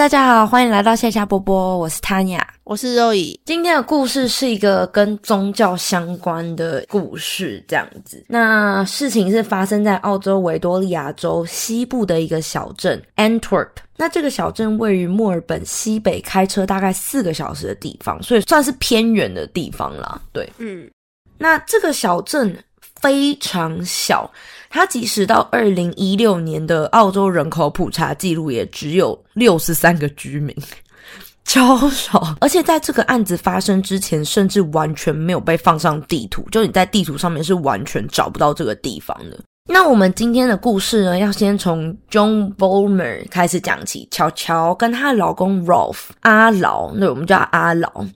大家好，欢迎来到线下波波，我是 Tanya，我是肉乙。今天的故事是一个跟宗教相关的故事，这样子。那事情是发生在澳洲维多利亚州西部的一个小镇 Antwerp。那这个小镇位于墨尔本西北，开车大概四个小时的地方，所以算是偏远的地方啦。对，嗯。那这个小镇非常小。它即使到二零一六年的澳洲人口普查记录，也只有六十三个居民，超少。而且在这个案子发生之前，甚至完全没有被放上地图，就你在地图上面是完全找不到这个地方的。那我们今天的故事呢，要先从 John Bulmer 开始讲起。乔乔跟她的老公 Rolf 阿劳，那我们叫阿劳。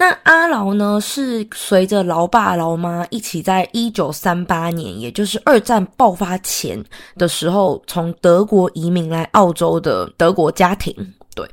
那阿劳呢，是随着老爸老妈一起，在一九三八年，也就是二战爆发前的时候，从德国移民来澳洲的德国家庭。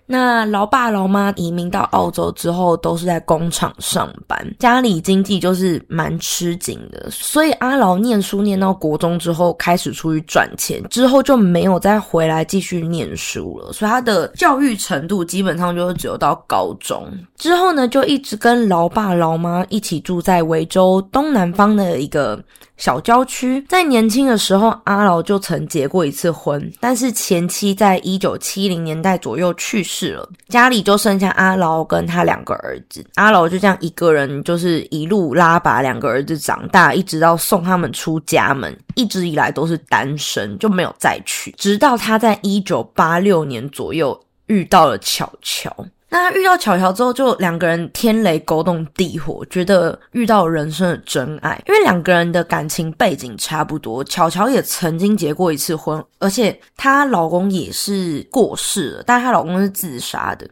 那老爸老妈移民到澳洲之后，都是在工厂上班，家里经济就是蛮吃紧的，所以阿劳念书念到国中之后，开始出去赚钱，之后就没有再回来继续念书了，所以他的教育程度基本上就只有到高中，之后呢，就一直跟老爸老妈一起住在维州东南方的一个。小郊区，在年轻的时候，阿劳就曾结过一次婚，但是前妻在一九七零年代左右去世了，家里就剩下阿劳跟他两个儿子。阿劳就这样一个人，就是一路拉拔两个儿子长大，一直到送他们出家门，一直以来都是单身，就没有再娶。直到他在一九八六年左右遇到了巧巧。那遇到巧巧之后，就两个人天雷勾动地火，觉得遇到人生的真爱。因为两个人的感情背景差不多，巧巧也曾经结过一次婚，而且她老公也是过世了，但她老公是自杀的。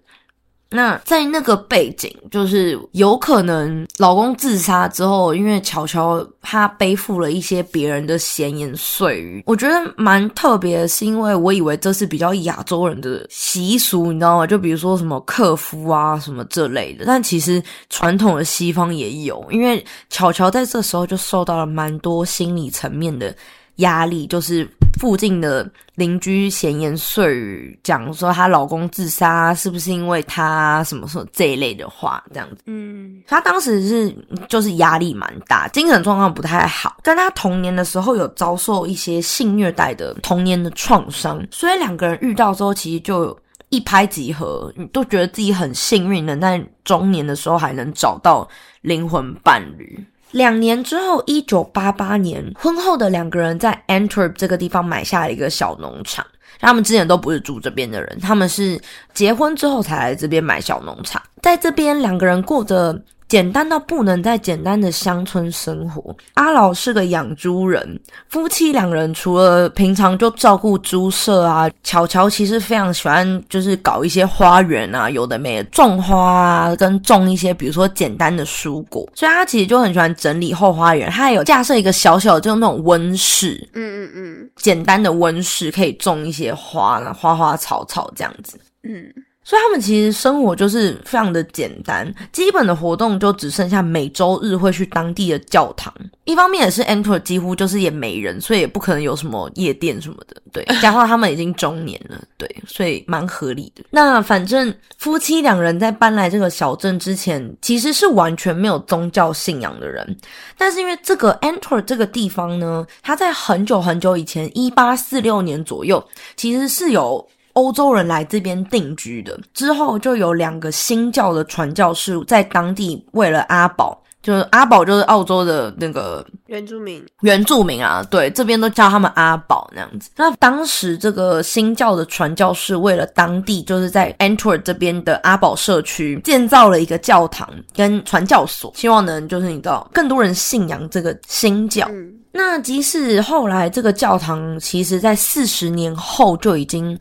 那在那个背景，就是有可能老公自杀之后，因为巧巧她背负了一些别人的闲言碎语，我觉得蛮特别的，是因为我以为这是比较亚洲人的习俗，你知道吗？就比如说什么克夫啊什么这类的，但其实传统的西方也有，因为巧巧在这时候就受到了蛮多心理层面的压力，就是。附近的邻居闲言碎语，讲说她老公自杀是不是因为她什么什么这一类的话，这样子。嗯，她当时是就是压力蛮大，精神状况不太好，跟她童年的时候有遭受一些性虐待的童年的创伤，所以两个人遇到之后，其实就一拍即合，都觉得自己很幸运的，在中年的时候还能找到灵魂伴侣。两年之后，一九八八年，婚后的两个人在 Antwerp 这个地方买下了一个小农场。他们之前都不是住这边的人，他们是结婚之后才来这边买小农场，在这边两个人过着。简单到不能再简单的乡村生活。阿老是个养猪人，夫妻两人除了平常就照顾猪舍啊，巧巧其实非常喜欢就是搞一些花园啊，有的没的种花啊，跟种一些比如说简单的蔬果。所以他其实就很喜欢整理后花园，他还有架设一个小小的就那种温室，嗯嗯嗯，简单的温室可以种一些花啦，花花草草这样子，嗯。所以他们其实生活就是非常的简单，基本的活动就只剩下每周日会去当地的教堂。一方面也是 enter 几乎就是也没人，所以也不可能有什么夜店什么的。对，加上他们已经中年了，对，所以蛮合理的。那反正夫妻两人在搬来这个小镇之前，其实是完全没有宗教信仰的人。但是因为这个 enter 这个地方呢，它在很久很久以前，一八四六年左右，其实是有。欧洲人来这边定居的之后，就有两个新教的传教士在当地为了阿宝，就是阿宝就是澳洲的那个原住民，原住民啊，对，这边都叫他们阿宝那样子。那当时这个新教的传教士为了当地就是在 Antwerp 这边的阿宝社区建造了一个教堂跟传教所，希望能就是你知道更多人信仰这个新教。那即使后来这个教堂，其实在四十年后就已经。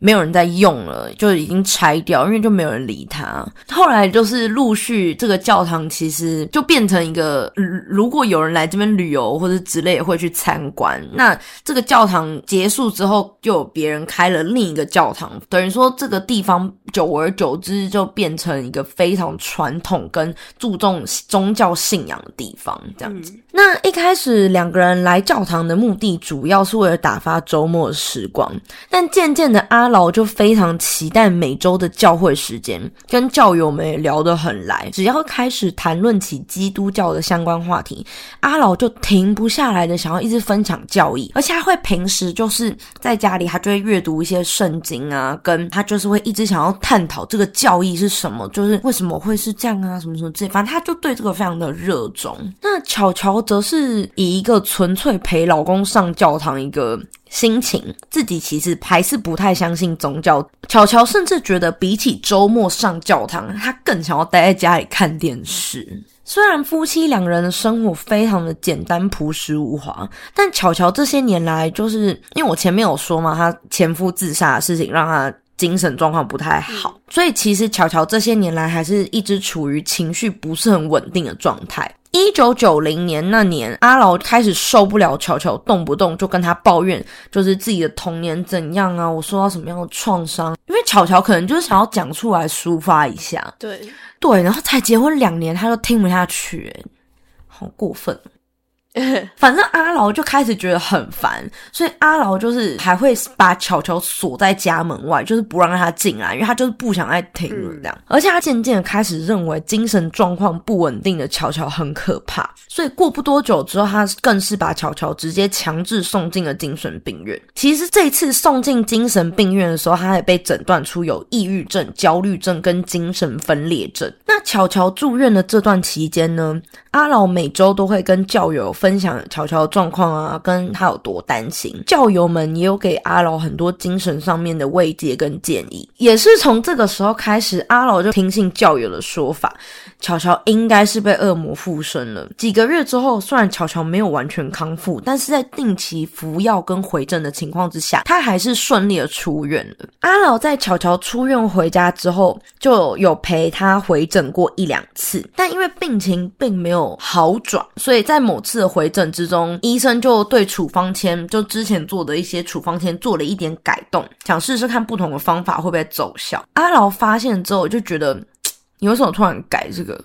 没有人在用了，就已经拆掉，因为就没有人理他。后来就是陆续这个教堂其实就变成一个，如果有人来这边旅游或者之类会去参观。那这个教堂结束之后，就有别人开了另一个教堂，等于说这个地方久而久之就变成一个非常传统跟注重宗教信仰的地方，这样子。那一开始两个人来教堂的目的主要是为了打发周末的时光，但渐渐的阿。劳就非常期待每周的教会时间，跟教友们也聊得很来。只要开始谈论起基督教的相关话题，阿劳就停不下来的想要一直分享教义，而且他会平时就是在家里，他就会阅读一些圣经啊，跟他就是会一直想要探讨这个教义是什么，就是为什么会是这样啊，什么什么这，反正他就对这个非常的热衷。那巧巧则是以一个纯粹陪老公上教堂一个。心情自己其实还是不太相信宗教。巧巧甚至觉得，比起周末上教堂，她更想要待在家里看电视。虽然夫妻两人的生活非常的简单朴实无华，但巧巧这些年来，就是因为我前面有说嘛，她前夫自杀的事情让她精神状况不太好，所以其实巧巧这些年来还是一直处于情绪不是很稳定的状态。一九九零年那年，阿劳开始受不了巧巧动不动就跟他抱怨，就是自己的童年怎样啊，我受到什么样的创伤。因为巧巧可能就是想要讲出来抒发一下，对对，然后才结婚两年，他就听不下去，好过分。反正阿劳就开始觉得很烦，所以阿劳就是还会把巧巧锁在家门外，就是不让他进来，因为他就是不想再停了这样。而且他渐渐开始认为精神状况不稳定的巧巧很可怕，所以过不多久之后，他更是把巧巧直接强制送进了精神病院。其实这次送进精神病院的时候，他也被诊断出有抑郁症、焦虑症跟精神分裂症。那巧巧住院的这段期间呢，阿老每周都会跟教友。分享乔乔的状况啊，跟他有多担心，教友们也有给阿老很多精神上面的慰藉跟建议。也是从这个时候开始，阿老就听信教友的说法，乔乔应该是被恶魔附身了。几个月之后，虽然乔乔没有完全康复，但是在定期服药跟回诊的情况之下，他还是顺利的出院了。阿老在乔乔出院回家之后，就有陪他回诊过一两次，但因为病情并没有好转，所以在某次。回诊之中，医生就对处方签，就之前做的一些处方签做了一点改动，想试试看不同的方法会不会奏效。阿劳发现之后就觉得，你为什么突然改这个？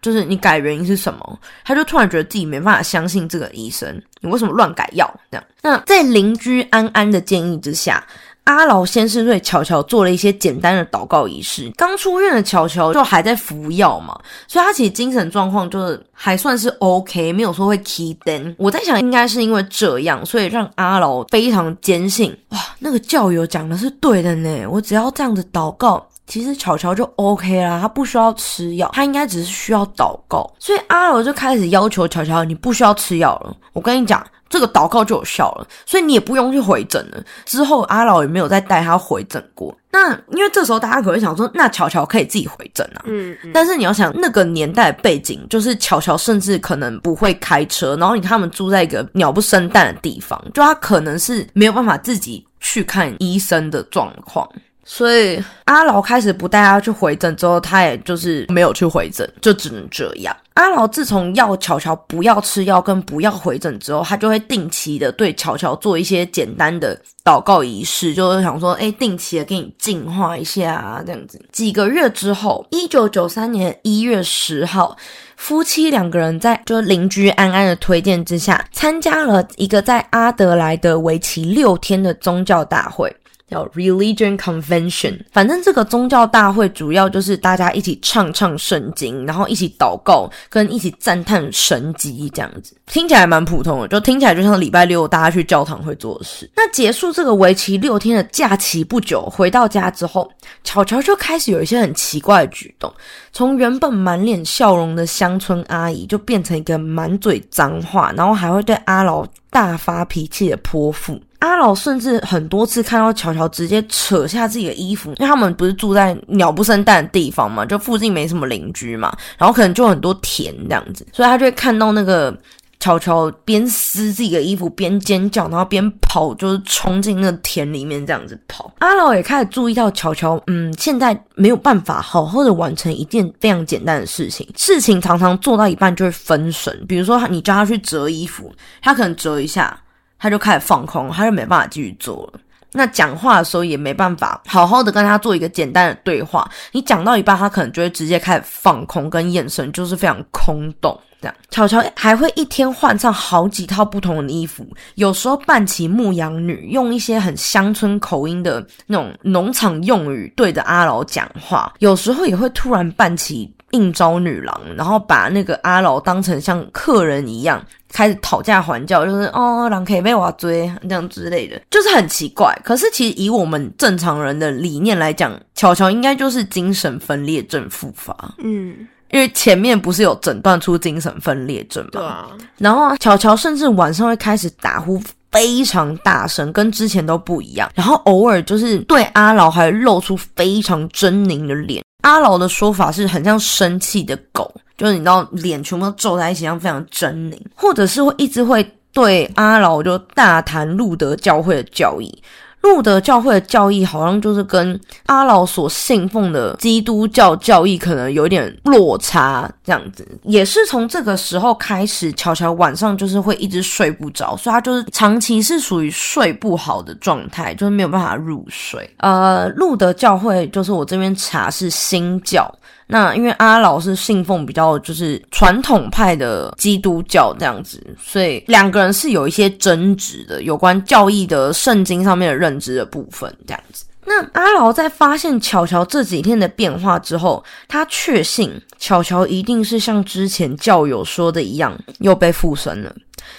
就是你改原因是什么？他就突然觉得自己没办法相信这个医生，你为什么乱改药？这样，那在邻居安安的建议之下。阿劳先是对巧巧做了一些简单的祷告仪式。刚出院的巧巧就还在服药嘛，所以他其实精神状况就是还算是 OK，没有说会 key down。我在想，应该是因为这样，所以让阿劳非常坚信，哇，那个教友讲的是对的呢。我只要这样子祷告，其实巧巧就 OK 啦，他不需要吃药，他应该只是需要祷告。所以阿劳就开始要求巧巧，你不需要吃药了。我跟你讲。这个祷告就有效了，所以你也不用去回诊了。之后阿老也没有再带他回诊过。那因为这时候大家可能想说，那巧巧可以自己回诊啊。嗯嗯。但是你要想那个年代背景，就是巧巧甚至可能不会开车，然后你他们住在一个鸟不生蛋的地方，就他可能是没有办法自己去看医生的状况。所以阿劳开始不带他去回诊之后，他也就是没有去回诊，就只能这样。阿劳自从要巧巧不要吃药跟不要回诊之后，他就会定期的对巧巧做一些简单的祷告仪式，就是想说，哎，定期的给你净化一下啊这样子。几个月之后，一九九三年一月十号，夫妻两个人在就邻居安安的推荐之下，参加了一个在阿德莱德为期六天的宗教大会。叫 Religion Convention，反正这个宗教大会主要就是大家一起唱唱圣经，然后一起祷告，跟一起赞叹神迹这样子，听起来蛮普通的，就听起来就像礼拜六大家去教堂会做的事。那结束这个为期六天的假期不久，回到家之后，巧巧就开始有一些很奇怪的举动，从原本满脸笑容的乡村阿姨，就变成一个满嘴脏话，然后还会对阿老大发脾气的泼妇。阿老甚至很多次看到乔乔直接扯下自己的衣服，因为他们不是住在鸟不生蛋的地方嘛，就附近没什么邻居嘛，然后可能就很多田这样子，所以他就会看到那个乔乔边撕自己的衣服边尖叫，然后边跑，就是冲进那田里面这样子跑。阿老也开始注意到乔乔，嗯，现在没有办法好好的完成一件非常简单的事情，事情常常做到一半就会分神，比如说你叫他去折衣服，他可能折一下。他就开始放空，他就没办法继续做了。那讲话的时候也没办法好好的跟他做一个简单的对话。你讲到一半，他可能就会直接开始放空，跟眼神就是非常空洞。这样，巧巧还会一天换上好几套不同的衣服，有时候扮起牧羊女，用一些很乡村口音的那种农场用语对着阿劳讲话；有时候也会突然扮起应招女郎，然后把那个阿劳当成像客人一样。开始讨价还价，就是哦，狼可以被我追这样之类的，就是很奇怪。可是其实以我们正常人的理念来讲，巧巧应该就是精神分裂症复发。嗯，因为前面不是有诊断出精神分裂症嘛？对啊。然后巧巧甚至晚上会开始打呼非常大声，跟之前都不一样。然后偶尔就是对阿劳还露出非常狰狞的脸。阿劳的说法是很像生气的狗。就是你知道脸全部都皱在一起，像非常狰狞，或者是会一直会对阿劳就大谈路德教会的教义。路德教会的教义好像就是跟阿劳所信奉的基督教教义可能有点落差，这样子。也是从这个时候开始，巧巧晚上就是会一直睡不着，所以他就是长期是属于睡不好的状态，就是没有办法入睡。呃，路德教会就是我这边查是新教。那因为阿老是信奉比较就是传统派的基督教这样子，所以两个人是有一些争执的，有关教义的圣经上面的认知的部分这样子。那阿劳在发现巧巧这几天的变化之后，他确信巧巧一定是像之前教友说的一样，又被附身了。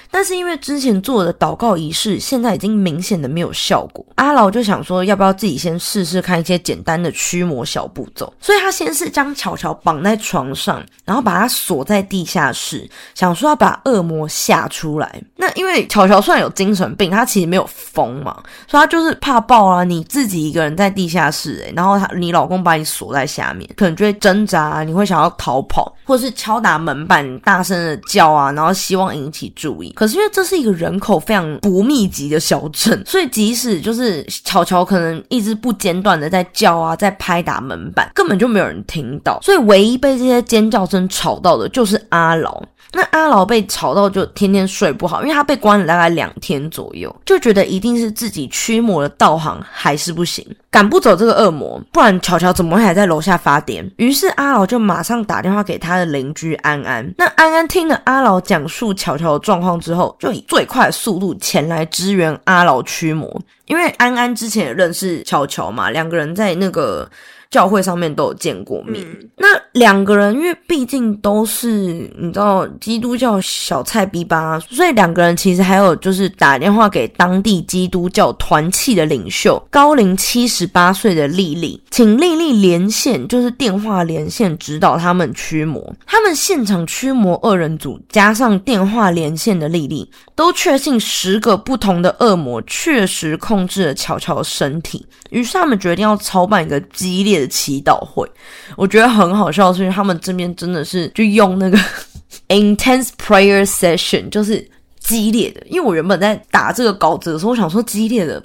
但是因为之前做的祷告仪式，现在已经明显的没有效果，阿劳就想说，要不要自己先试试看一些简单的驱魔小步骤？所以他先是将巧巧绑在床上，然后把他锁在地下室，想说要把恶魔吓出来。那因为巧巧虽然有精神病，他其实没有疯嘛，所以他就是怕爆啊！你自己一个人在地下室，然后他你老公把你锁在下面，可能就会挣扎，你会想要逃跑，或者是敲打门板，大声的叫啊，然后希望引起注意。可是因为这是一个人口非常不密集的小镇，所以即使就是巧巧可能一直不间断的在叫啊，在拍打门板，根本就没有人听到。所以唯一被这些尖叫声吵到的就是阿劳。那阿劳被吵到就天天睡不好，因为他被关了大概两天左右，就觉得一定是自己驱魔的道行还是不行，赶不走这个恶魔，不然巧巧怎么会还在楼下发癫？于是阿劳就马上打电话给他的邻居安安。那安安听了阿劳讲述巧巧的状况之后，就以最快的速度前来支援阿劳驱魔，因为安安之前也认识巧巧嘛，两个人在那个。教会上面都有见过面，那两个人因为毕竟都是你知道基督教小菜逼吧，所以两个人其实还有就是打电话给当地基督教团契的领袖，高龄七十八岁的丽丽，请丽丽连线，就是电话连线指导他们驱魔。他们现场驱魔二人组加上电话连线的丽丽，都确信十个不同的恶魔确实控制了巧巧的身体，于是他们决定要操办一个激烈。祈祷会，我觉得很好笑，是因为他们这边真的是就用那个 intense prayer session，就是激烈的。因为我原本在打这个稿子的时候，我想说激烈的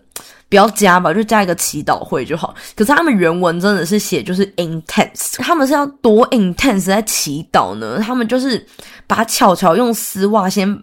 不要加吧，就加一个祈祷会就好。可是他们原文真的是写就是 intense，他们是要多 intense 在祈祷呢？他们就是把巧巧用丝袜先。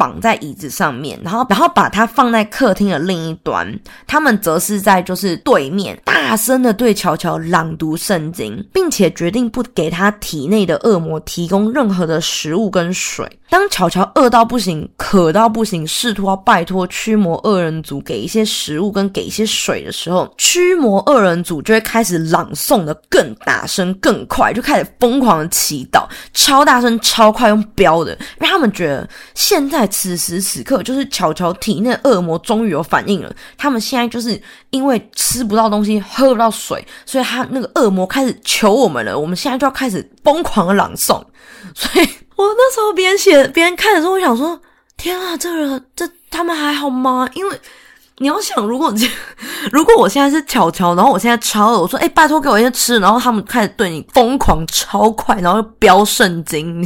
绑在椅子上面，然后然后把它放在客厅的另一端。他们则是在就是对面，大声的对乔乔朗读圣经，并且决定不给他体内的恶魔提供任何的食物跟水。当乔乔饿到不行、渴到不行，试图要拜托驱魔二人组给一些食物跟给一些水的时候，驱魔二人组就会开始朗诵的更大声、更快，就开始疯狂的祈祷，超大声、超快，用飙的，因为他们觉得现在此时此刻就是巧巧体内恶魔终于有反应了。他们现在就是因为吃不到东西、喝不到水，所以他那个恶魔开始求我们了。我们现在就要开始疯狂的朗诵，所以。我那时候边写，边看的时候，我想说：天啊，这人这他们还好吗？因为你要想，如果如果我现在是巧巧，然后我现在超饿，我说：哎，拜托给我一些吃，然后他们开始对你疯狂超快，然后飙圣经，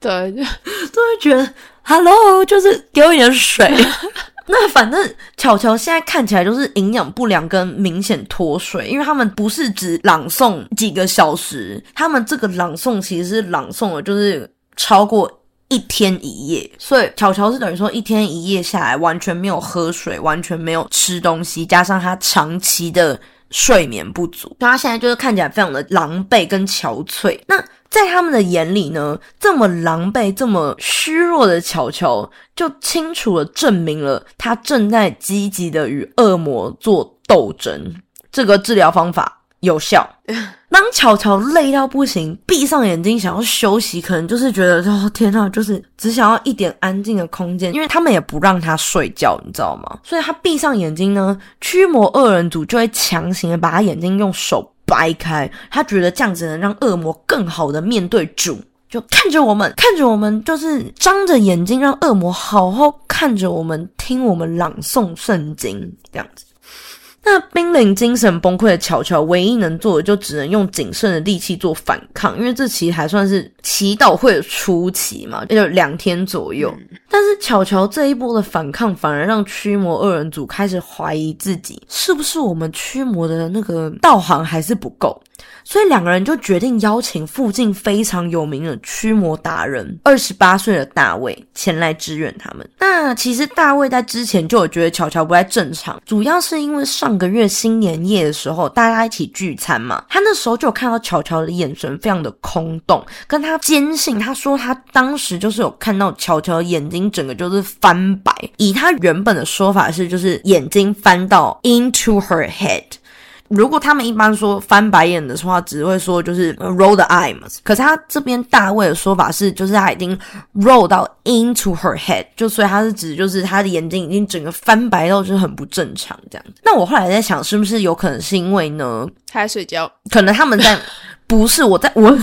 对，就 都会觉得 Hello，就是给我一点水。那反正巧巧现在看起来就是营养不良跟明显脱水，因为他们不是只朗诵几个小时，他们这个朗诵其实是朗诵了就是超过一天一夜，所以巧巧是等于说一天一夜下来完全没有喝水，完全没有吃东西，加上他长期的睡眠不足，所以他现在就是看起来非常的狼狈跟憔悴。那在他们的眼里呢，这么狼狈、这么虚弱的巧巧，就清楚的证明了他正在积极的与恶魔做斗争。这个治疗方法有效。当巧巧累到不行，闭上眼睛想要休息，可能就是觉得哦天呐，就是只想要一点安静的空间，因为他们也不让他睡觉，你知道吗？所以他闭上眼睛呢，驱魔二人组就会强行的把他眼睛用手掰开，他觉得这样子能让恶魔更好的面对主，就看着我们，看着我们，就是张着眼睛让恶魔好好看着我们，听我们朗诵圣经，这样子。那濒临精神崩溃的巧巧，唯一能做的就只能用仅剩的力气做反抗，因为这其实还算是祈祷会的初期嘛，也就两天左右。但是巧巧这一波的反抗，反而让驱魔二人组开始怀疑自己，是不是我们驱魔的那个道行还是不够。所以两个人就决定邀请附近非常有名的驱魔达人，二十八岁的大卫前来支援他们。那其实大卫在之前就有觉得巧巧不太正常，主要是因为上个月新年夜的时候大家一起聚餐嘛，他那时候就有看到巧巧的眼神非常的空洞，跟他坚信他说他当时就是有看到巧巧眼睛整个就是翻白，以他原本的说法是就是眼睛翻到 into her head。如果他们一般说翻白眼的话，只会说就是 roll the eyes。可是他这边大卫的说法是，就是他已经 roll 到 into her head，就所以他是指就是他的眼睛已经整个翻白到就是很不正常这样子。那我后来在想，是不是有可能是因为呢？他在睡觉，可能他们在 不是我在我。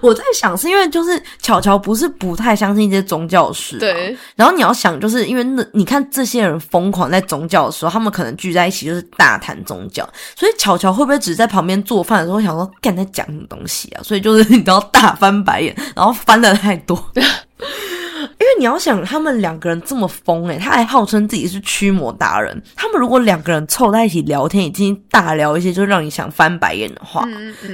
我在想，是因为就是巧巧不是不太相信这些宗教事，对。然后你要想，就是因为那你看这些人疯狂在宗教的时候，他们可能聚在一起就是大谈宗教，所以巧巧会不会只是在旁边做饭的时候想说，干在讲什么东西啊？所以就是你知道大翻白眼，然后翻的太多。因为你要想，他们两个人这么疯诶，他还号称自己是驱魔达人。他们如果两个人凑在一起聊天，已经大聊一些就让你想翻白眼的话，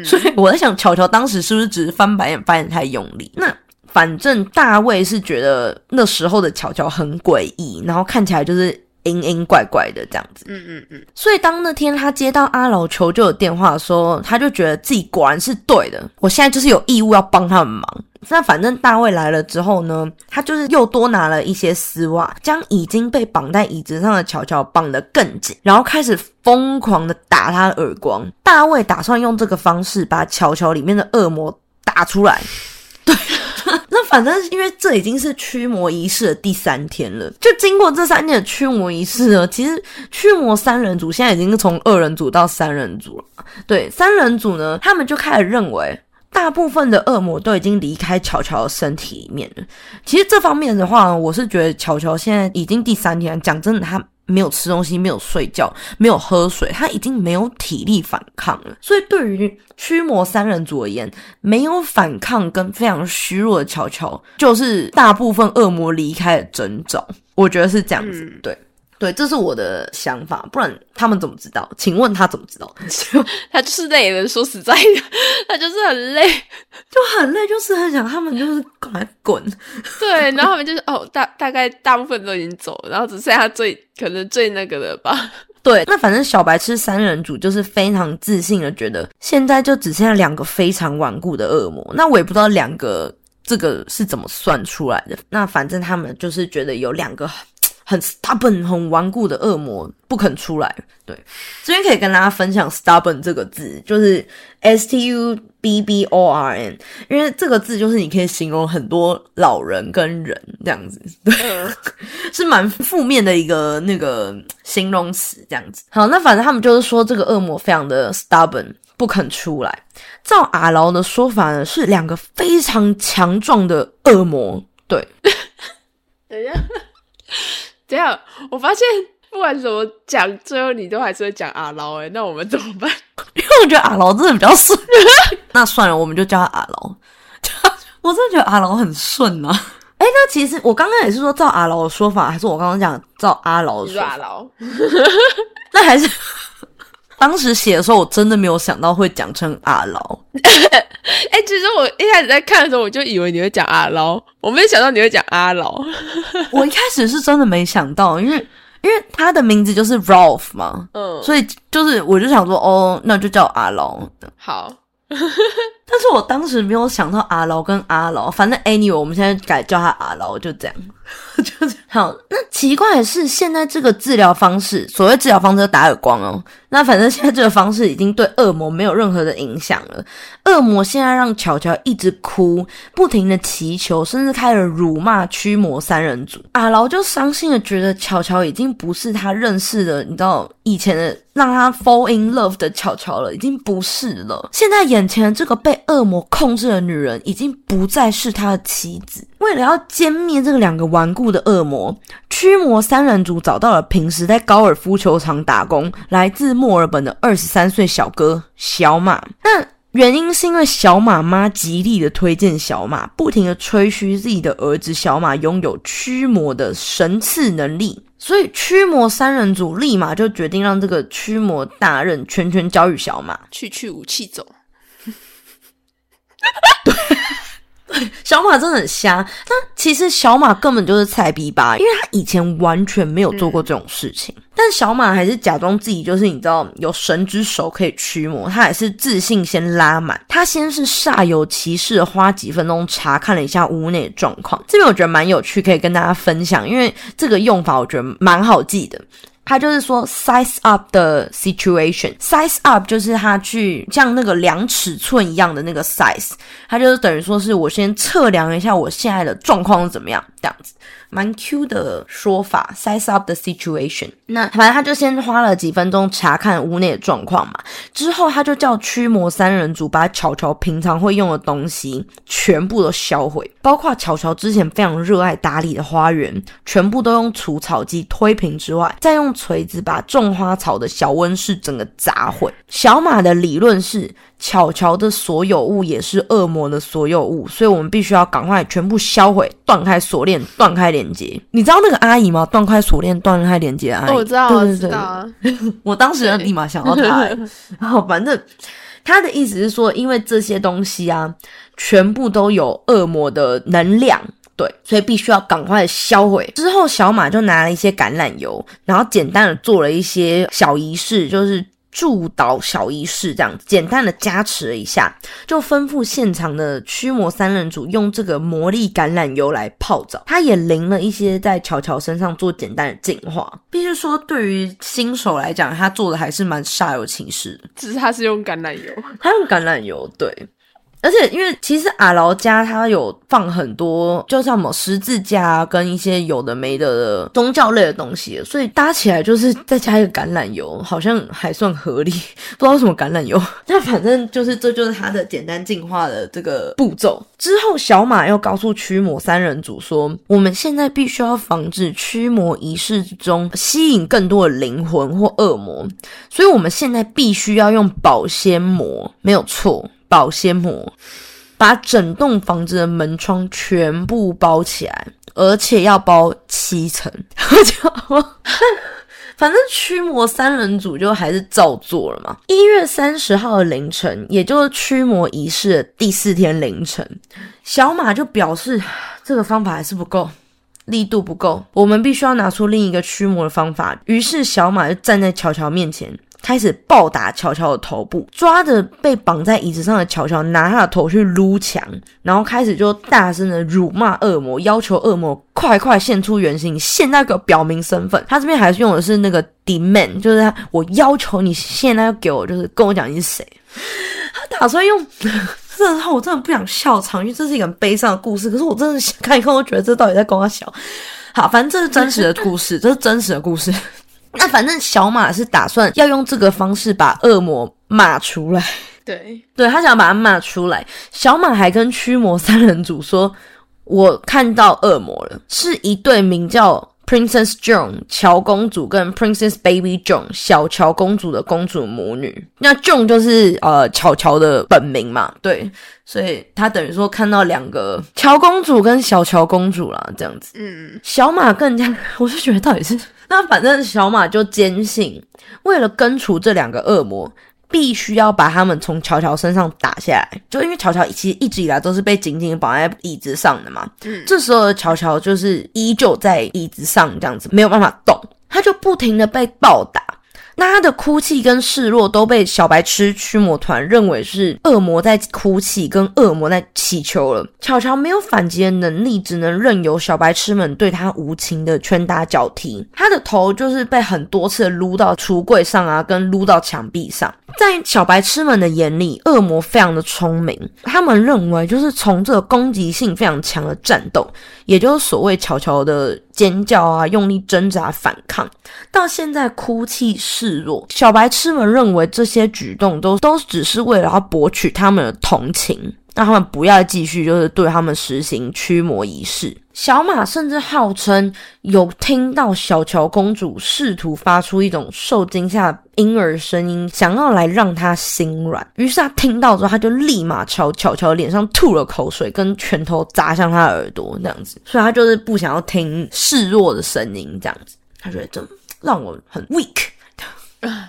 所以我在想，巧巧当时是不是只是翻白眼翻的太用力？那反正大卫是觉得那时候的巧巧很诡异，然后看起来就是阴阴怪怪的这样子。嗯嗯嗯。所以当那天他接到阿老求救的电话，说他就觉得自己果然是对的，我现在就是有义务要帮他们忙。那反正大卫来了之后呢，他就是又多拿了一些丝袜，将已经被绑在椅子上的乔乔绑得更紧，然后开始疯狂的打他的耳光。大卫打算用这个方式把乔乔里面的恶魔打出来。对，那反正因为这已经是驱魔仪式的第三天了，就经过这三天的驱魔仪式呢，其实驱魔三人组现在已经从二人组到三人组了。对，三人组呢，他们就开始认为。大部分的恶魔都已经离开乔乔的身体里面了。其实这方面的话，我是觉得乔乔现在已经第三天，讲真的，他没有吃东西，没有睡觉，没有喝水，他已经没有体力反抗了。所以对于驱魔三人组而言，没有反抗跟非常虚弱的乔乔，就是大部分恶魔离开的征兆。我觉得是这样子，对。对，这是我的想法，不然他们怎么知道？请问他怎么知道？他就是累了，说实在的，他就是很累，就很累，就是很想他们就是快滚。对，然后他们就是哦，大大概大部分都已经走了，然后只剩下最可能最那个的吧。对，那反正小白痴三人组就是非常自信的，觉得现在就只剩下两个非常顽固的恶魔。那我也不知道两个这个是怎么算出来的。那反正他们就是觉得有两个。很 stubborn、很顽固的恶魔不肯出来。对，这边可以跟大家分享 “stubborn” 这个字，就是 S T U B B O R N，因为这个字就是你可以形容很多老人跟人这样子，对，是蛮负面的一个那个形容词这样子。好，那反正他们就是说这个恶魔非常的 stubborn，不肯出来。照阿劳的说法呢，是两个非常强壮的恶魔。对，等一下。这样，我发现不管怎么讲，最后你都还是会讲阿劳哎，那我们怎么办？因为我觉得阿劳真的比较顺，那算了，我们就叫他阿劳。我真的觉得阿劳很顺啊。哎，那其实我刚刚也是说照阿劳的说法，还是我刚刚讲照阿劳？说阿劳，那还是当时写的时候，我真的没有想到会讲成阿劳。哎、其实我一开始在看的时候，我就以为你会讲阿劳，我没有想到你会讲阿劳。我一开始是真的没想到，因为因为他的名字就是 Ralph 嘛，嗯，所以就是我就想说，哦，那就叫阿劳。好，但是我当时没有想到阿劳跟阿劳，反正 anyway，我们现在改叫他阿劳，就这样，就这样。好，那奇怪的是，现在这个治疗方式，所谓治疗方式打耳光哦。那反正现在这个方式已经对恶魔没有任何的影响了。恶魔现在让乔乔一直哭，不停的祈求，甚至开始辱骂驱魔三人组。阿劳就伤心的觉得乔乔已经不是他认识的，你知道以前的让他 fall in love 的乔乔了，已经不是了。现在眼前的这个被恶魔控制的女人，已经不再是他的妻子。为了要歼灭这个两个顽固的恶魔，驱魔三人组找到了平时在高尔夫球场打工、来自墨尔本的二十三岁小哥小马。那原因是因为小马妈极力的推荐小马，不停的吹嘘自己的儿子小马拥有驱魔的神赐能力，所以驱魔三人组立马就决定让这个驱魔大任全权交予小马。去去武器走。小马真的很瞎，那其实小马根本就是菜逼吧，因为他以前完全没有做过这种事情。但小马还是假装自己就是你知道有神之手可以驱魔，他也是自信先拉满。他先是煞有其事的花几分钟查看了一下屋内的状况，这边我觉得蛮有趣，可以跟大家分享，因为这个用法我觉得蛮好记的。他就是说 size up 的 situation，size up 就是他去像那个量尺寸一样的那个 size，他就是等于说是我先测量一下我现在的状况是怎么样，这样子。蛮 Q 的说法，size up the situation。那反正他就先花了几分钟查看屋内的状况嘛，之后他就叫驱魔三人组把巧巧平常会用的东西全部都销毁，包括巧巧之前非常热爱打理的花园，全部都用除草剂推平之外，再用锤子把种花草的小温室整个砸毁。小马的理论是。巧巧的所有物也是恶魔的所有物，所以我们必须要赶快全部销毁，断开锁链，断开连接。你知道那个阿姨吗？断开锁链，断开连接的阿姨。哦，我知道，对对对我知道，啊。我当时立马想到她、欸然后反正他的意思是说，因为这些东西啊，全部都有恶魔的能量。对，所以必须要赶快销毁。之后，小马就拿了一些橄榄油，然后简单的做了一些小仪式，就是祝祷小仪式，这样子简单的加持了一下，就吩咐现场的驱魔三人组用这个魔力橄榄油来泡澡。他也淋了一些在乔乔身上做简单的净化。必须说，对于新手来讲，他做的还是蛮煞有其事的。只是他是用橄榄油，他用橄榄油，对。而且，因为其实阿劳家他有放很多，就像什么十字架，跟一些有的没的宗教类的东西，所以搭起来就是再加一个橄榄油，好像还算合理。不知道什么橄榄油，那反正就是这就是他的简单进化的这个步骤。之后，小马又告诉驱魔三人组说：“我们现在必须要防止驱魔仪式中吸引更多的灵魂或恶魔，所以我们现在必须要用保鲜膜，没有错。”保鲜膜把整栋房子的门窗全部包起来，而且要包七层。就 反正驱魔三人组就还是照做了嘛。一月三十号的凌晨，也就是驱魔仪式的第四天凌晨，小马就表示这个方法还是不够。力度不够，我们必须要拿出另一个驱魔的方法。于是小马就站在乔乔面前，开始暴打乔乔的头部，抓着被绑在椅子上的乔乔，拿他的头去撸墙，然后开始就大声的辱骂恶魔，要求恶魔快快现出原形，现在给我表明身份。他这边还是用的是那个 demand，就是他我要求你现在要给我，就是跟我讲你是谁。他打算用。这的我真的不想笑场，因为 这是一个很悲伤的故事。可是我真的想看一看，我觉得这到底在跟我笑。好，反正这是真实的故事，这是真实的故事。那反正小马是打算要用这个方式把恶魔骂出来。对，对他想把他骂出来。小马还跟驱魔三人组说：“我看到恶魔了，是一对名叫 Princess Joan 乔公主跟 Princess Baby Joan 小乔公主的公主母女。那 Joan 就是呃乔乔的本名嘛，对，所以他等于说看到两个乔公主跟小乔公主啦，这样子。嗯，小马更加，我就觉得到底是那反正小马就坚信，为了根除这两个恶魔。必须要把他们从乔乔身上打下来，就因为乔乔其实一直以来都是被紧紧绑在椅子上的嘛。嗯，这时候的乔乔就是依旧在椅子上这样子，没有办法动，他就不停的被暴打。那他的哭泣跟示弱都被小白痴驱魔团认为是恶魔在哭泣，跟恶魔在乞求了。巧巧没有反击的能力，只能任由小白痴们对他无情的拳打脚踢。他的头就是被很多次撸到橱柜上啊，跟撸到墙壁上。在小白痴们的眼里，恶魔非常的聪明，他们认为就是从这个攻击性非常强的战斗，也就是所谓乔乔的尖叫啊，用力挣扎反抗，到现在哭泣示弱，小白痴们认为这些举动都都只是为了要博取他们的同情。让他们不要继续，就是对他们实行驱魔仪式。小马甚至号称有听到小乔公主试图发出一种受惊吓婴儿声音，想要来让他心软。于是他听到之后，他就立马朝巧巧脸上吐了口水，跟拳头砸向他耳朵，这样子。所以他就是不想要听示弱的声音，这样子。他觉得这让我很 weak，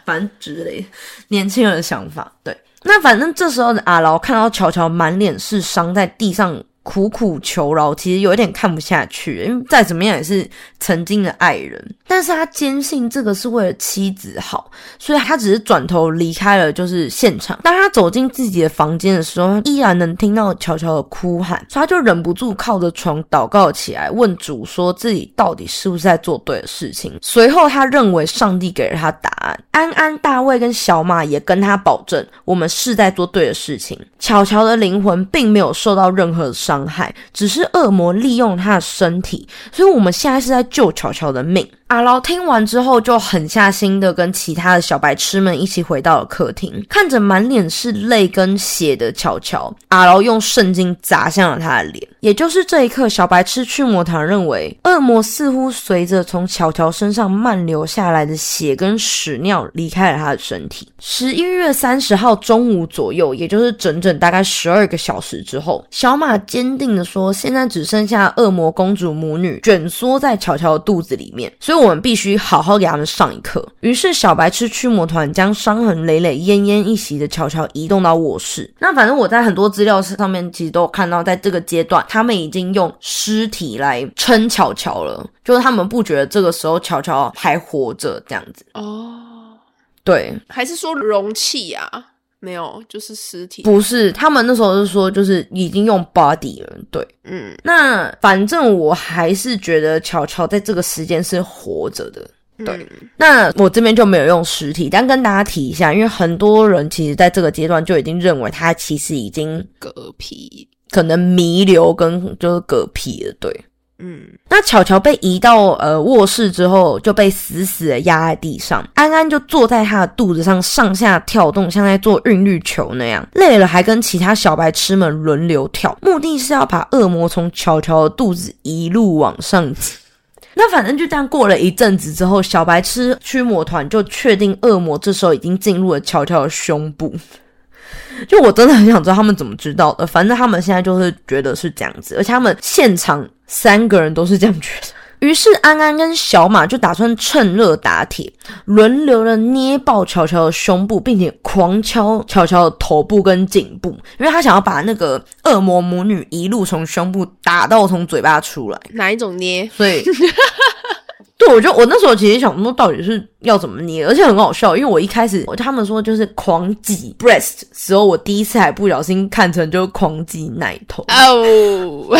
反正之类年轻人的想法，对。那反正这时候的阿劳看到乔乔满脸是伤，在地上。苦苦求饶，其实有一点看不下去，因为再怎么样也是曾经的爱人。但是他坚信这个是为了妻子好，所以他只是转头离开了，就是现场。当他走进自己的房间的时候，依然能听到乔乔的哭喊，所以他就忍不住靠着床祷告起来，问主说自己到底是不是在做对的事情。随后他认为上帝给了他答案。安安、大卫跟小马也跟他保证，我们是在做对的事情。巧乔的灵魂并没有受到任何。伤害只是恶魔利用他的身体，所以我们现在是在救乔乔的命。阿劳听完之后就狠下心的跟其他的小白痴们一起回到了客厅，看着满脸是泪跟血的乔乔，阿劳用圣经砸向了他的脸。也就是这一刻，小白痴驱魔团认为恶魔似乎随着从巧巧身上漫流下来的血跟屎尿离开了他的身体。十一月三十号中午左右，也就是整整大概十二个小时之后，小马坚定的说：“现在只剩下恶魔公主母女卷缩在巧巧的肚子里面，所以。”我们必须好好给他们上一课。于是，小白痴驱魔团将伤痕累累、奄奄一息的乔乔移动到卧室。那反正我在很多资料上面其实都有看到，在这个阶段，他们已经用尸体来撑巧巧了，就是他们不觉得这个时候巧巧还活着这样子。哦，对，还是说容器啊？没有，就是尸体。不是，他们那时候是说，就是已经用 body 了。对，嗯。那反正我还是觉得巧巧在这个时间是活着的。对。那我这边就没有用尸体，但跟大家提一下，因为很多人其实在这个阶段就已经认为他其实已经嗝屁，可能弥留跟就是嗝屁了。对。嗯，那巧巧被移到呃卧室之后，就被死死的压在地上。安安就坐在他的肚子上上下跳动，像在做韵律球那样。累了还跟其他小白痴们轮流跳，目的是要把恶魔从巧巧的肚子一路往上挤。那反正就这样过了一阵子之后，小白痴驱魔团就确定恶魔这时候已经进入了巧巧的胸部。就我真的很想知道他们怎么知道的，反正他们现在就是觉得是这样子，而且他们现场三个人都是这样觉得。于是安安跟小马就打算趁热打铁，轮流的捏爆乔乔的胸部，并且狂敲乔乔的头部跟颈部，因为他想要把那个恶魔母女一路从胸部打到从嘴巴出来。哪一种捏？所以。对，我就我那时候其实想说，到底是要怎么捏，而且很好笑，因为我一开始他们说就是狂挤 breast 时候，我第一次还不小心看成就狂挤奶头哦。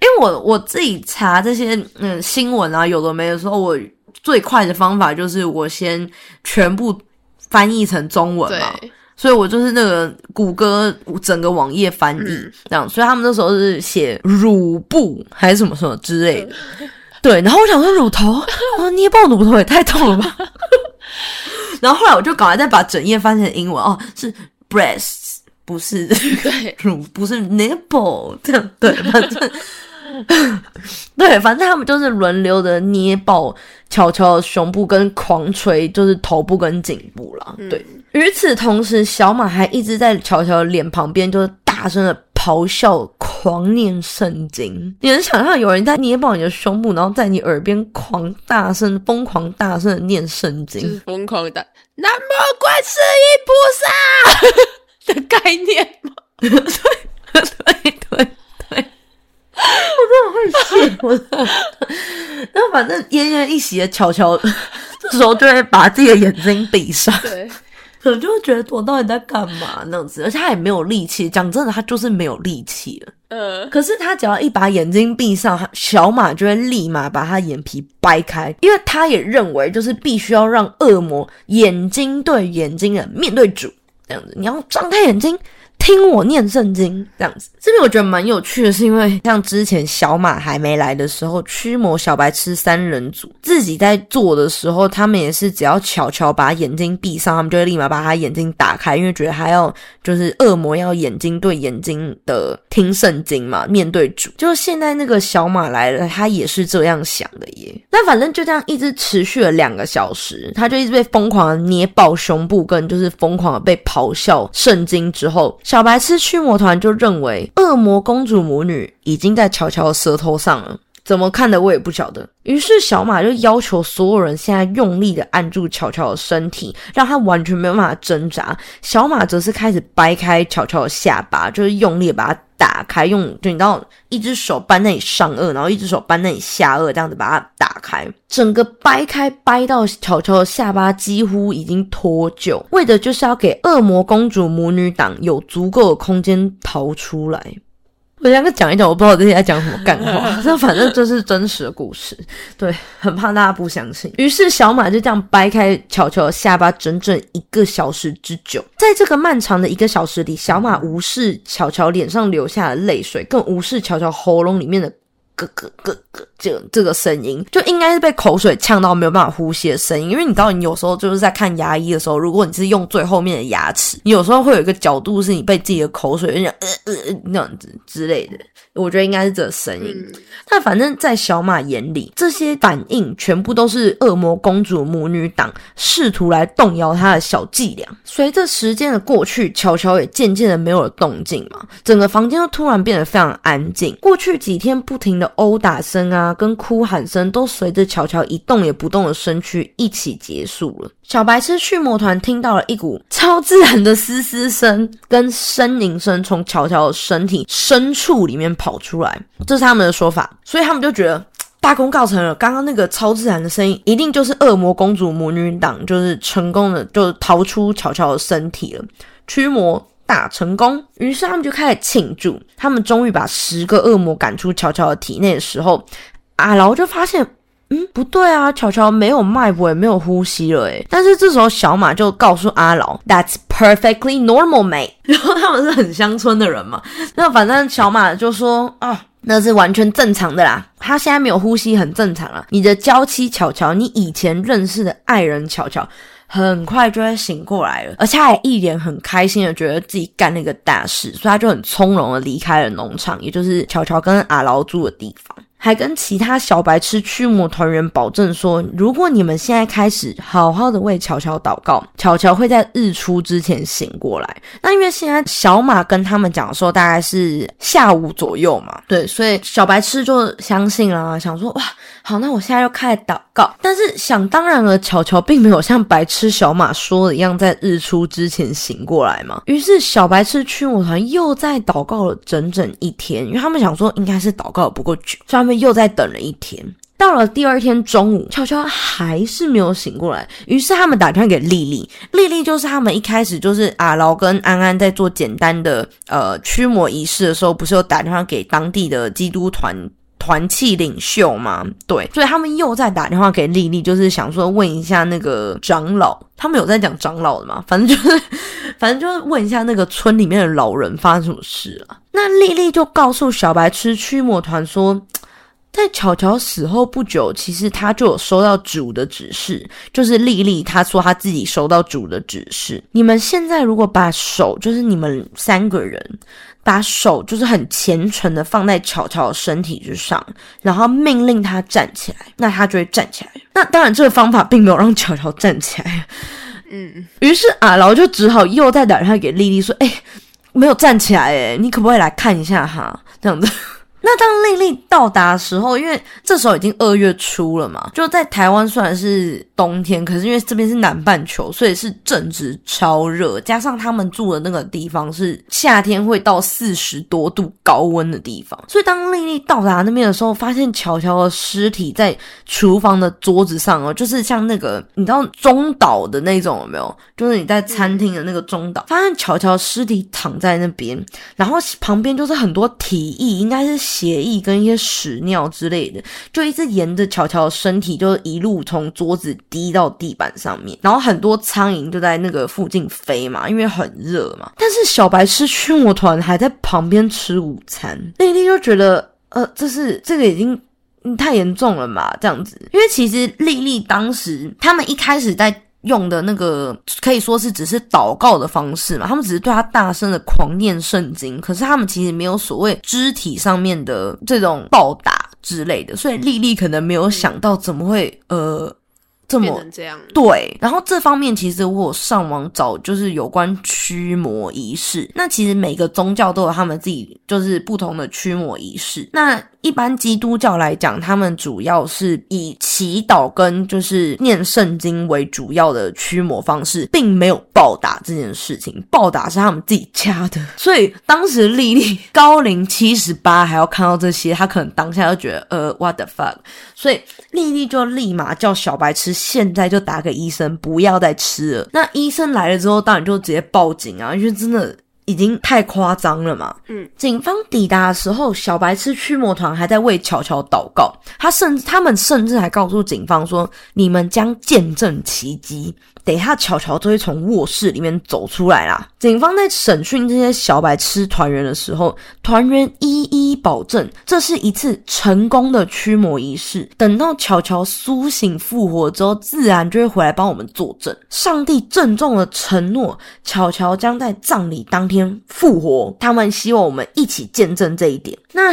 因为我我自己查这些嗯新闻啊，有的没的时候，我最快的方法就是我先全部翻译成中文嘛，所以我就是那个谷歌整个网页翻译这样，所以他们那时候是写乳部还是什么什么之类的。对，然后我想说乳头，我 捏爆乳头也太痛了吧。然后后来我就赶快再把整页翻成英文哦，是 breasts，不是对 乳，不是 nipple，这样对，反正对，反正他们就是轮流的捏爆乔乔的胸部跟狂捶，就是头部跟颈部了。对，与此同时，小马还一直在乔乔的脸旁边，就是大声的咆哮。狂念圣经。你能想象有人在捏爆你的胸部，然后在你耳边狂大声、疯狂大声的念圣经，就是疯狂的“南无观世音菩萨” 的概念吗？对对对对，我真的会谢我的。然后反正奄奄一息的悄悄，这时候就会把自己的眼睛闭上。对，我就会觉得我到底在干嘛那样子，而且他也没有力气。讲真的，他就是没有力气了。呃，可是他只要一把眼睛闭上，小马就会立马把他眼皮掰开，因为他也认为就是必须要让恶魔眼睛对眼睛的面对主，这样子，你要张开眼睛。听我念圣经这样子，这边我觉得蛮有趣的，是因为像之前小马还没来的时候，驱魔小白痴三人组自己在做的时候，他们也是只要巧巧把眼睛闭上，他们就会立马把他眼睛打开，因为觉得还要就是恶魔要眼睛对眼睛的听圣经嘛，面对主。就现在那个小马来了，他也是这样想的耶。那反正就这样一直持续了两个小时，他就一直被疯狂的捏爆胸部，跟就是疯狂的被咆哮圣经之后。小白痴驱魔团就认为恶魔公主母女已经在乔乔的舌头上了，怎么看的我也不晓得。于是小马就要求所有人现在用力的按住巧巧的身体，让他完全没有办法挣扎。小马则是开始掰开巧巧的下巴，就是用力把它打开，用就你知道，一只手扳那里上颚，然后一只手扳那里下颚，这样子把它打开，整个掰开，掰到巧巧的下巴几乎已经脱臼，为的就是要给恶魔公主母女党有足够的空间逃出来。我两个讲一讲，我不知道我这些在讲什么干话，这反正这是真实的故事，对，很怕大家不相信。于是小马就这样掰开巧巧的下巴，整整一个小时之久。在这个漫长的一个小时里，小马无视巧巧脸上流下的泪水，更无视巧巧喉咙里面的。咯咯咯咯，这这个声音就应该是被口水呛到没有办法呼吸的声音，因为你知道，你有时候就是在看牙医的时候，如果你是用最后面的牙齿，你有时候会有一个角度是你被自己的口水那样呃呃那样子之类的。我觉得应该是这个声音，但反正在小马眼里，这些反应全部都是恶魔公主母女党试图来动摇他的小伎俩。随着时间的过去，乔乔也渐渐的没有了动静嘛，整个房间都突然变得非常安静。过去几天不停的殴打声啊，跟哭喊声，都随着乔乔一动也不动的身躯一起结束了。小白痴驱魔团听到了一股超自然的嘶嘶声跟呻吟声从乔乔的身体深处里面跑出来，这是他们的说法，所以他们就觉得大功告成了。刚刚那个超自然的声音，一定就是恶魔公主魔女党，就是成功的就逃出乔乔的身体了，驱魔大成功。于是他们就开始庆祝，他们终于把十个恶魔赶出乔乔的体内的时候，阿劳就发现。嗯，不对啊，乔乔没有脉搏，也没有呼吸了，诶。但是这时候小马就告诉阿劳，That's perfectly normal, me。然后他们是很乡村的人嘛，那反正小马就说啊，那是完全正常的啦，他现在没有呼吸，很正常啊。你的娇妻巧巧，你以前认识的爱人巧巧，很快就会醒过来了，而且还一脸很开心的觉得自己干了一个大事，所以他就很从容的离开了农场，也就是巧巧跟阿劳住的地方。还跟其他小白痴驱魔团员保证说，如果你们现在开始好好的为巧巧祷告，巧巧会在日出之前醒过来。那因为现在小马跟他们讲说大概是下午左右嘛，对，所以小白痴就相信了，想说哇，好，那我现在就开始祷告。但是想当然了，巧巧并没有像白痴小马说的一样在日出之前醒过来嘛。于是小白痴驱魔团又在祷告了整整一天，因为他们想说应该是祷告不够久，又在等了一天，到了第二天中午，悄悄还是没有醒过来。于是他们打电话给丽丽，丽丽就是他们一开始就是阿劳跟安安在做简单的呃驱魔仪式的时候，不是有打电话给当地的基督团团契领袖吗？对，所以他们又在打电话给丽丽，就是想说问一下那个长老，他们有在讲长老的吗？反正就是，反正就是问一下那个村里面的老人发生什么事了。那丽丽就告诉小白痴驱魔团说。在巧巧死后不久，其实他就有收到主的指示，就是丽丽她说她自己收到主的指示。你们现在如果把手，就是你们三个人把手，就是很虔诚的放在巧巧的身体之上，然后命令他站起来，那他就会站起来。那当然，这个方法并没有让巧巧站起来。嗯，于是阿劳就只好又再打电话给丽丽说：“哎。”没有站起来，哎，你可不可以来看一下哈？这样子。那当丽丽到达的时候，因为这时候已经二月初了嘛，就在台湾虽然是冬天，可是因为这边是南半球，所以是正值超热，加上他们住的那个地方是夏天会到四十多度高温的地方，所以当丽丽到达那边的时候，发现乔乔的尸体在厨房的桌子上哦，就是像那个你知道中岛的那种有没有？就是你在餐厅的那个中岛，发现乔乔尸体躺在那边，然后旁边就是很多体液，应该是。血液跟一些屎尿之类的，就一直沿着乔乔的身体，就一路从桌子滴到地板上面，然后很多苍蝇就在那个附近飞嘛，因为很热嘛。但是小白吃驱魔团还在旁边吃午餐，丽丽就觉得，呃，这是这个已经太严重了嘛，这样子。因为其实丽丽当时他们一开始在。用的那个可以说是只是祷告的方式嘛，他们只是对他大声的狂念圣经，可是他们其实没有所谓肢体上面的这种暴打之类的，所以丽丽可能没有想到怎么会呃。这么这样对，然后这方面其实我上网找就是有关驱魔仪式。那其实每个宗教都有他们自己就是不同的驱魔仪式。那一般基督教来讲，他们主要是以祈祷跟就是念圣经为主要的驱魔方式，并没有暴打这件事情。暴打是他们自己加的。所以当时丽丽高龄七十八还要看到这些，她可能当下就觉得呃 what the fuck。所以丽丽就立马叫小白吃。现在就打给医生，不要再吃了。那医生来了之后，当然就直接报警啊，因为真的已经太夸张了嘛。嗯，警方抵达的时候，小白吃驱魔团还在为巧巧祷告，他甚至他们甚至还告诉警方说：“你们将见证奇迹。”等一下，巧巧就会从卧室里面走出来啦。警方在审讯这些小白痴团员的时候，团员一一保证这是一次成功的驱魔仪式。等到巧巧苏醒复活之后，自然就会回来帮我们作证。上帝郑重的承诺，巧巧将在葬礼当天复活。他们希望我们一起见证这一点。那。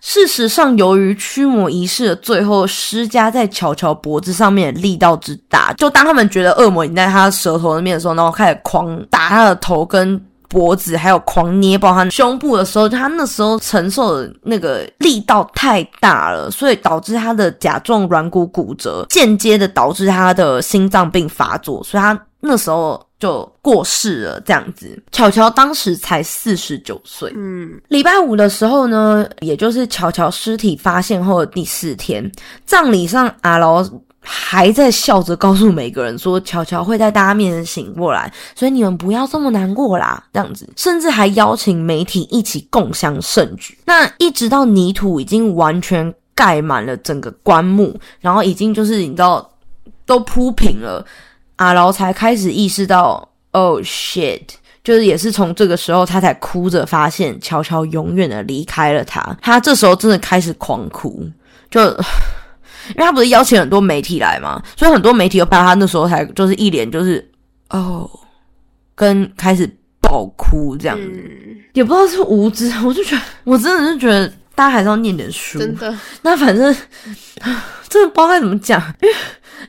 事实上，由于驱魔仪式的最后施加在乔乔脖子上面力道之大，就当他们觉得恶魔已经在他舌头那边的时候，然后开始狂打他的头跟脖子，还有狂捏爆他胸部的时候，他那时候承受的那个力道太大了，所以导致他的甲状软骨骨折，间接的导致他的心脏病发作，所以他那时候。就过世了，这样子。巧巧当时才四十九岁。嗯，礼拜五的时候呢，也就是巧巧尸体发现后的第四天，葬礼上阿劳还在笑着告诉每个人说，巧巧会在大家面前醒过来，所以你们不要这么难过啦。这样子，甚至还邀请媒体一起共襄盛举。那一直到泥土已经完全盖满了整个棺木，然后已经就是你知道都铺平了。阿劳才开始意识到，Oh shit！就是也是从这个时候，他才哭着发现乔乔永远的离开了他。他这时候真的开始狂哭，就因为他不是邀请很多媒体来嘛，所以很多媒体都拍他那时候才就是一脸就是哦，跟开始爆哭这样，也不知道是无知，我就觉得我真的是觉得大家还是要念点书，真的。那反正 真的不知道该怎么讲，因为。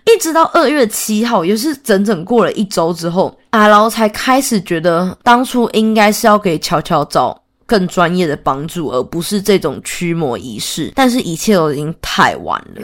一直到二月七号，也是整整过了一周之后，阿劳才开始觉得当初应该是要给乔乔找更专业的帮助，而不是这种驱魔仪式。但是，一切都已经太晚了。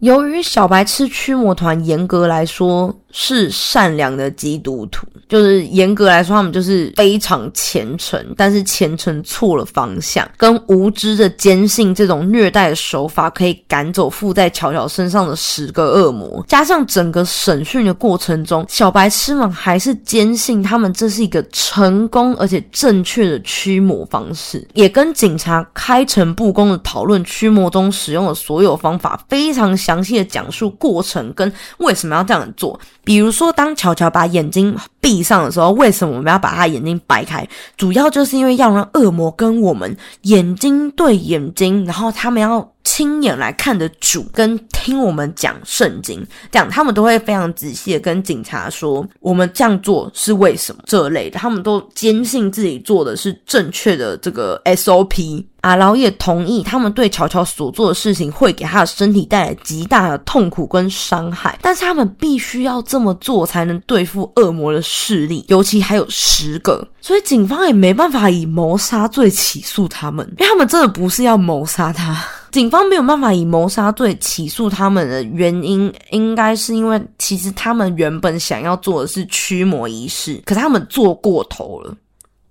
由于小白痴驱魔团，严格来说。是善良的基督徒，就是严格来说，他们就是非常虔诚，但是虔诚错了方向，跟无知的坚信这种虐待的手法可以赶走附在巧巧身上的十个恶魔，加上整个审讯的过程中，小白痴们还是坚信他们这是一个成功而且正确的驱魔方式，也跟警察开诚布公的讨论驱魔中使用的所有方法，非常详细的讲述过程跟为什么要这样做。比如说，当乔乔把眼睛闭上的时候，为什么我们要把他眼睛掰开？主要就是因为要让恶魔跟我们眼睛对眼睛，然后他们要。亲眼来看的主，跟听我们讲圣经，这样他们都会非常仔细的跟警察说，我们这样做是为什么这类的，他们都坚信自己做的是正确的这个 SOP。阿劳也同意，他们对乔乔所做的事情会给他的身体带来极大的痛苦跟伤害，但是他们必须要这么做才能对付恶魔的势力，尤其还有十个，所以警方也没办法以谋杀罪起诉他们，因为他们真的不是要谋杀他。警方没有办法以谋杀罪起诉他们的原因，应该是因为其实他们原本想要做的是驱魔仪式，可是他们做过头了。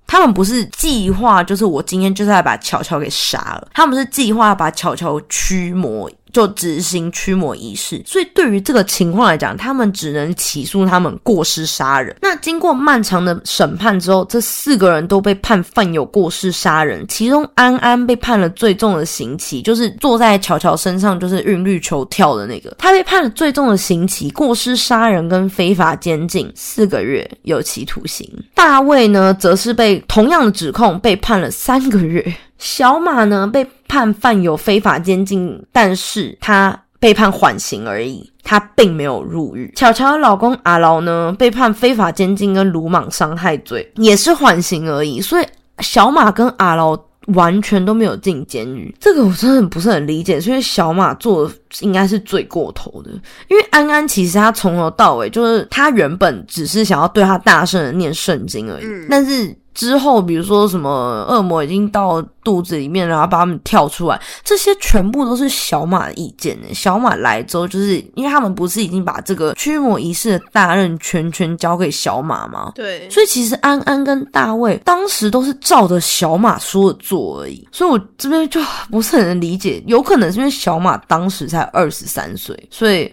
他们不是计划，就是我今天就是要把巧巧给杀了。他们是计划把巧巧驱魔。就执行驱魔仪式，所以对于这个情况来讲，他们只能起诉他们过失杀人。那经过漫长的审判之后，这四个人都被判犯有过失杀人。其中安安被判了最重的刑期，就是坐在乔乔身上就是韵律球跳的那个，他被判了最重的刑期，过失杀人跟非法监禁四个月有期徒刑。大卫呢，则是被同样的指控被判了三个月。小马呢被判犯有非法监禁，但是他被判缓刑而已，他并没有入狱。巧巧的老公阿劳呢被判非法监禁跟鲁莽伤害罪，也是缓刑而已。所以小马跟阿劳完全都没有进监狱，这个我真的不是很理解。所以小马做的应该是最过头的，因为安安其实他从头到尾就是他原本只是想要对他大声的念圣经而已，但是。之后，比如说什么恶魔已经到肚子里面，然后把他们跳出来，这些全部都是小马的意见呢。小马来之后，就是因为他们不是已经把这个驱魔仪式的大任全权交给小马吗？对，所以其实安安跟大卫当时都是照着小马说的做而已。所以我这边就不是很能理解，有可能是因为小马当时才二十三岁，所以。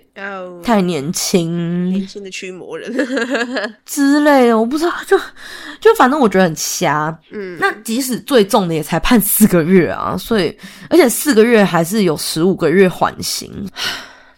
太年轻，年轻的驱魔人 之类的，我不知道，就就反正我觉得很瞎。嗯，那即使最重的也才判四个月啊，所以而且四个月还是有十五个月缓刑。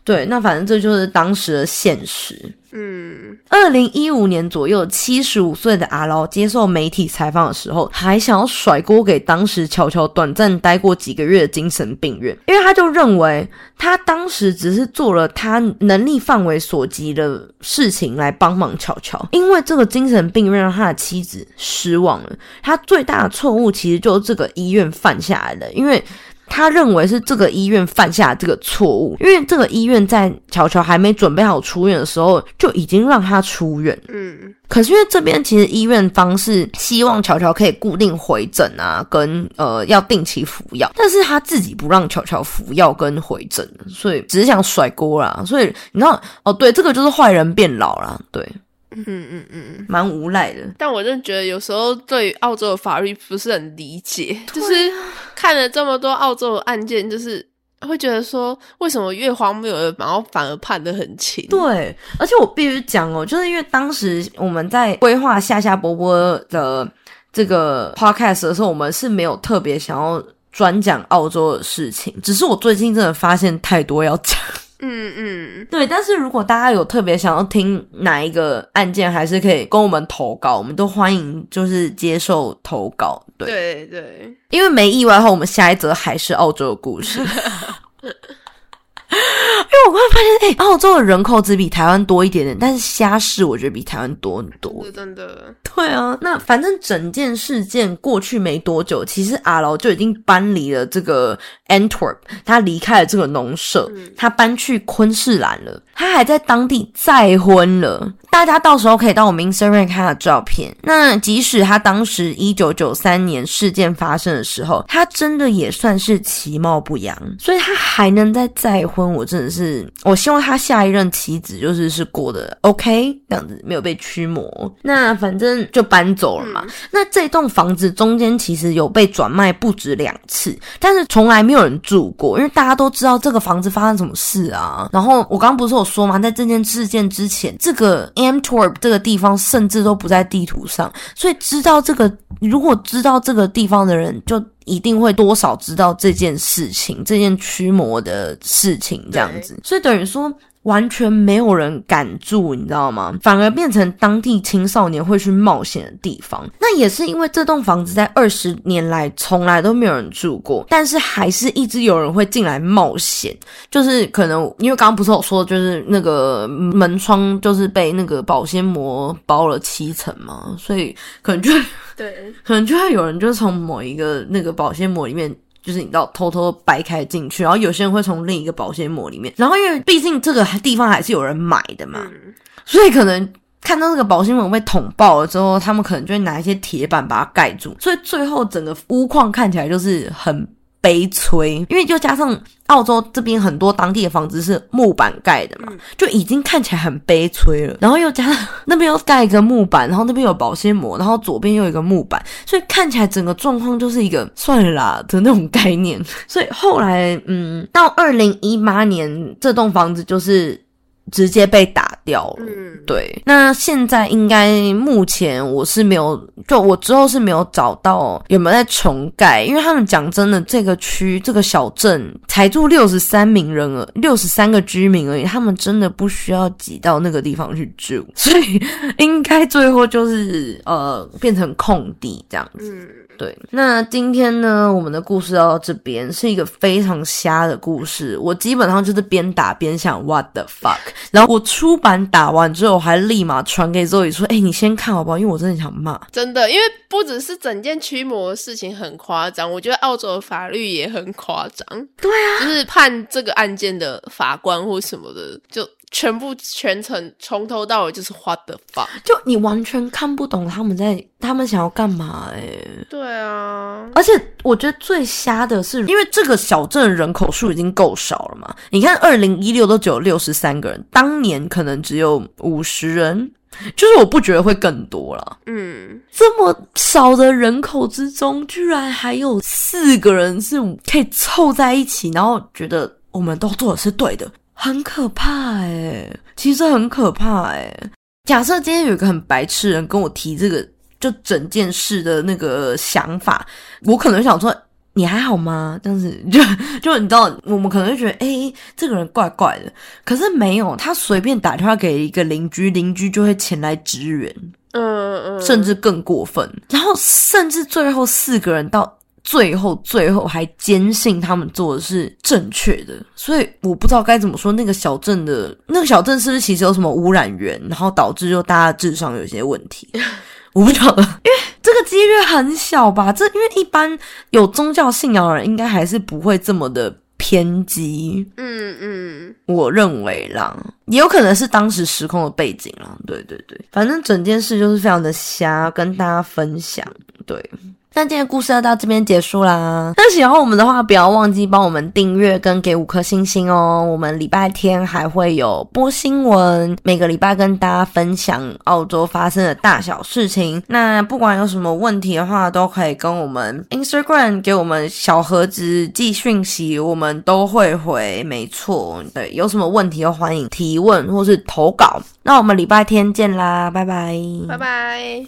对，那反正这就是当时的现实。嗯，二零一五年左右，七十五岁的阿劳接受媒体采访的时候，还想要甩锅给当时乔乔短暂待过几个月的精神病院，因为他就认为他当时只是做了他能力范围所及的事情来帮忙乔乔，因为这个精神病院让他的妻子失望了。他最大的错误其实就是这个医院犯下来的，因为。他认为是这个医院犯下这个错误，因为这个医院在乔乔还没准备好出院的时候就已经让他出院。嗯，可是因为这边其实医院方是希望乔乔可以固定回诊啊，跟呃要定期服药，但是他自己不让乔乔服药跟回诊，所以只是想甩锅啦。所以你知道哦，对，这个就是坏人变老啦，对。嗯嗯嗯，蛮无赖的。但我真的觉得有时候对澳洲的法律不是很理解，就是看了这么多澳洲的案件，就是会觉得说，为什么越荒谬的，然后反而判的很轻？对，而且我必须讲哦，就是因为当时我们在规划夏夏波波的这个 podcast 的时候，我们是没有特别想要专讲澳洲的事情，只是我最近真的发现太多要讲。嗯嗯，对，但是如果大家有特别想要听哪一个案件，还是可以跟我们投稿，我们都欢迎，就是接受投稿。对对对，因为没意外的话，我们下一则还是澳洲的故事。因为我刚发现，哎，澳洲的人口只比台湾多一点点，但是虾市我觉得比台湾多很多。真的，对啊。那反正整件事件过去没多久，其实阿劳就已经搬离了这个 Antwerp，他离开了这个农舍，他搬去昆士兰了。他还在当地再婚了，大家到时候可以到我们 Instagram 看他的照片。那即使他当时一九九三年事件发生的时候，他真的也算是其貌不扬，所以他还能再再婚，我真的是，我希望他下一任妻子就是是过得 OK 这样子，没有被驱魔。那反正就搬走了嘛。那这栋房子中间其实有被转卖不止两次，但是从来没有人住过，因为大家都知道这个房子发生什么事啊。然后我刚刚不是有。说嘛，在这件事件之前，这个 Antwerp 这个地方甚至都不在地图上，所以知道这个，如果知道这个地方的人，就一定会多少知道这件事情，这件驱魔的事情这样子。所以等于说，完全没有人敢住，你知道吗？反而变成当地青少年会去冒险的地方。那也是因为这栋房子在二十年来从来都没有人住过，但是还是一直有人会进来冒险。就是可能因为刚刚不是我说，就是那个门窗就是被那个保鲜膜包了七层嘛，所以可能就对，可能就会有人就从某一个那个保鲜膜里面。就是你知道偷偷掰开进去，然后有些人会从另一个保鲜膜里面，然后因为毕竟这个地方还是有人买的嘛，所以可能看到那个保鲜膜被捅爆了之后，他们可能就会拿一些铁板把它盖住，所以最后整个屋况看起来就是很。悲催，因为就加上澳洲这边很多当地的房子是木板盖的嘛，就已经看起来很悲催了。然后又加上那边又盖一个木板，然后那边有保鲜膜，然后左边又有一个木板，所以看起来整个状况就是一个算了啦的那种概念。所以后来，嗯，到二零一八年，这栋房子就是。直接被打掉了。嗯，对。那现在应该目前我是没有，就我之后是没有找到有没有在重盖，因为他们讲真的，这个区这个小镇才住六十三名人而，六十三个居民而已，他们真的不需要挤到那个地方去住，所以应该最后就是呃变成空地这样子。嗯。对，那今天呢，我们的故事到这边是一个非常瞎的故事。我基本上就是边打边想 what the fuck，然后我出版打完之后，还立马传给周宇说：“哎，你先看好不好？因为我真的想骂。”真的，因为不只是整件驱魔的事情很夸张，我觉得澳洲的法律也很夸张。对啊，就是判这个案件的法官或什么的，就。全部全程从头到尾就是花的发，就你完全看不懂他们在他们想要干嘛哎。对啊，而且我觉得最瞎的是，因为这个小镇人口数已经够少了嘛。你看，二零一六都只有六十三个人，当年可能只有五十人，就是我不觉得会更多了。嗯，这么少的人口之中，居然还有四个人是可以凑在一起，然后觉得我们都做的是对的。很可怕哎，其实很可怕哎。假设今天有一个很白痴人跟我提这个，就整件事的那个想法，我可能想说你还好吗？这样子 就就你知道，我们可能会觉得哎，这个人怪怪的。可是没有，他随便打电话给一个邻居，邻居就会前来支援。嗯嗯，甚至更过分。然后甚至最后四个人到。最后，最后还坚信他们做的是正确的，所以我不知道该怎么说。那个小镇的那个小镇是不是其实有什么污染源，然后导致就大家智商有些问题？我不晓得，因为这个几率很小吧？这因为一般有宗教信仰的人，应该还是不会这么的偏激。嗯嗯，我认为啦，也有可能是当时时空的背景啦。对对对，反正整件事就是非常的瞎，跟大家分享。对。那今天故事要到这边结束啦。那喜欢我们的话，不要忘记帮我们订阅跟给五颗星星哦。我们礼拜天还会有播新闻，每个礼拜跟大家分享澳洲发生的大小事情。那不管有什么问题的话，都可以跟我们 Instagram 给我们小盒子寄讯息，我们都会回。没错，对，有什么问题都欢迎提问或是投稿。那我们礼拜天见啦，拜拜，拜拜。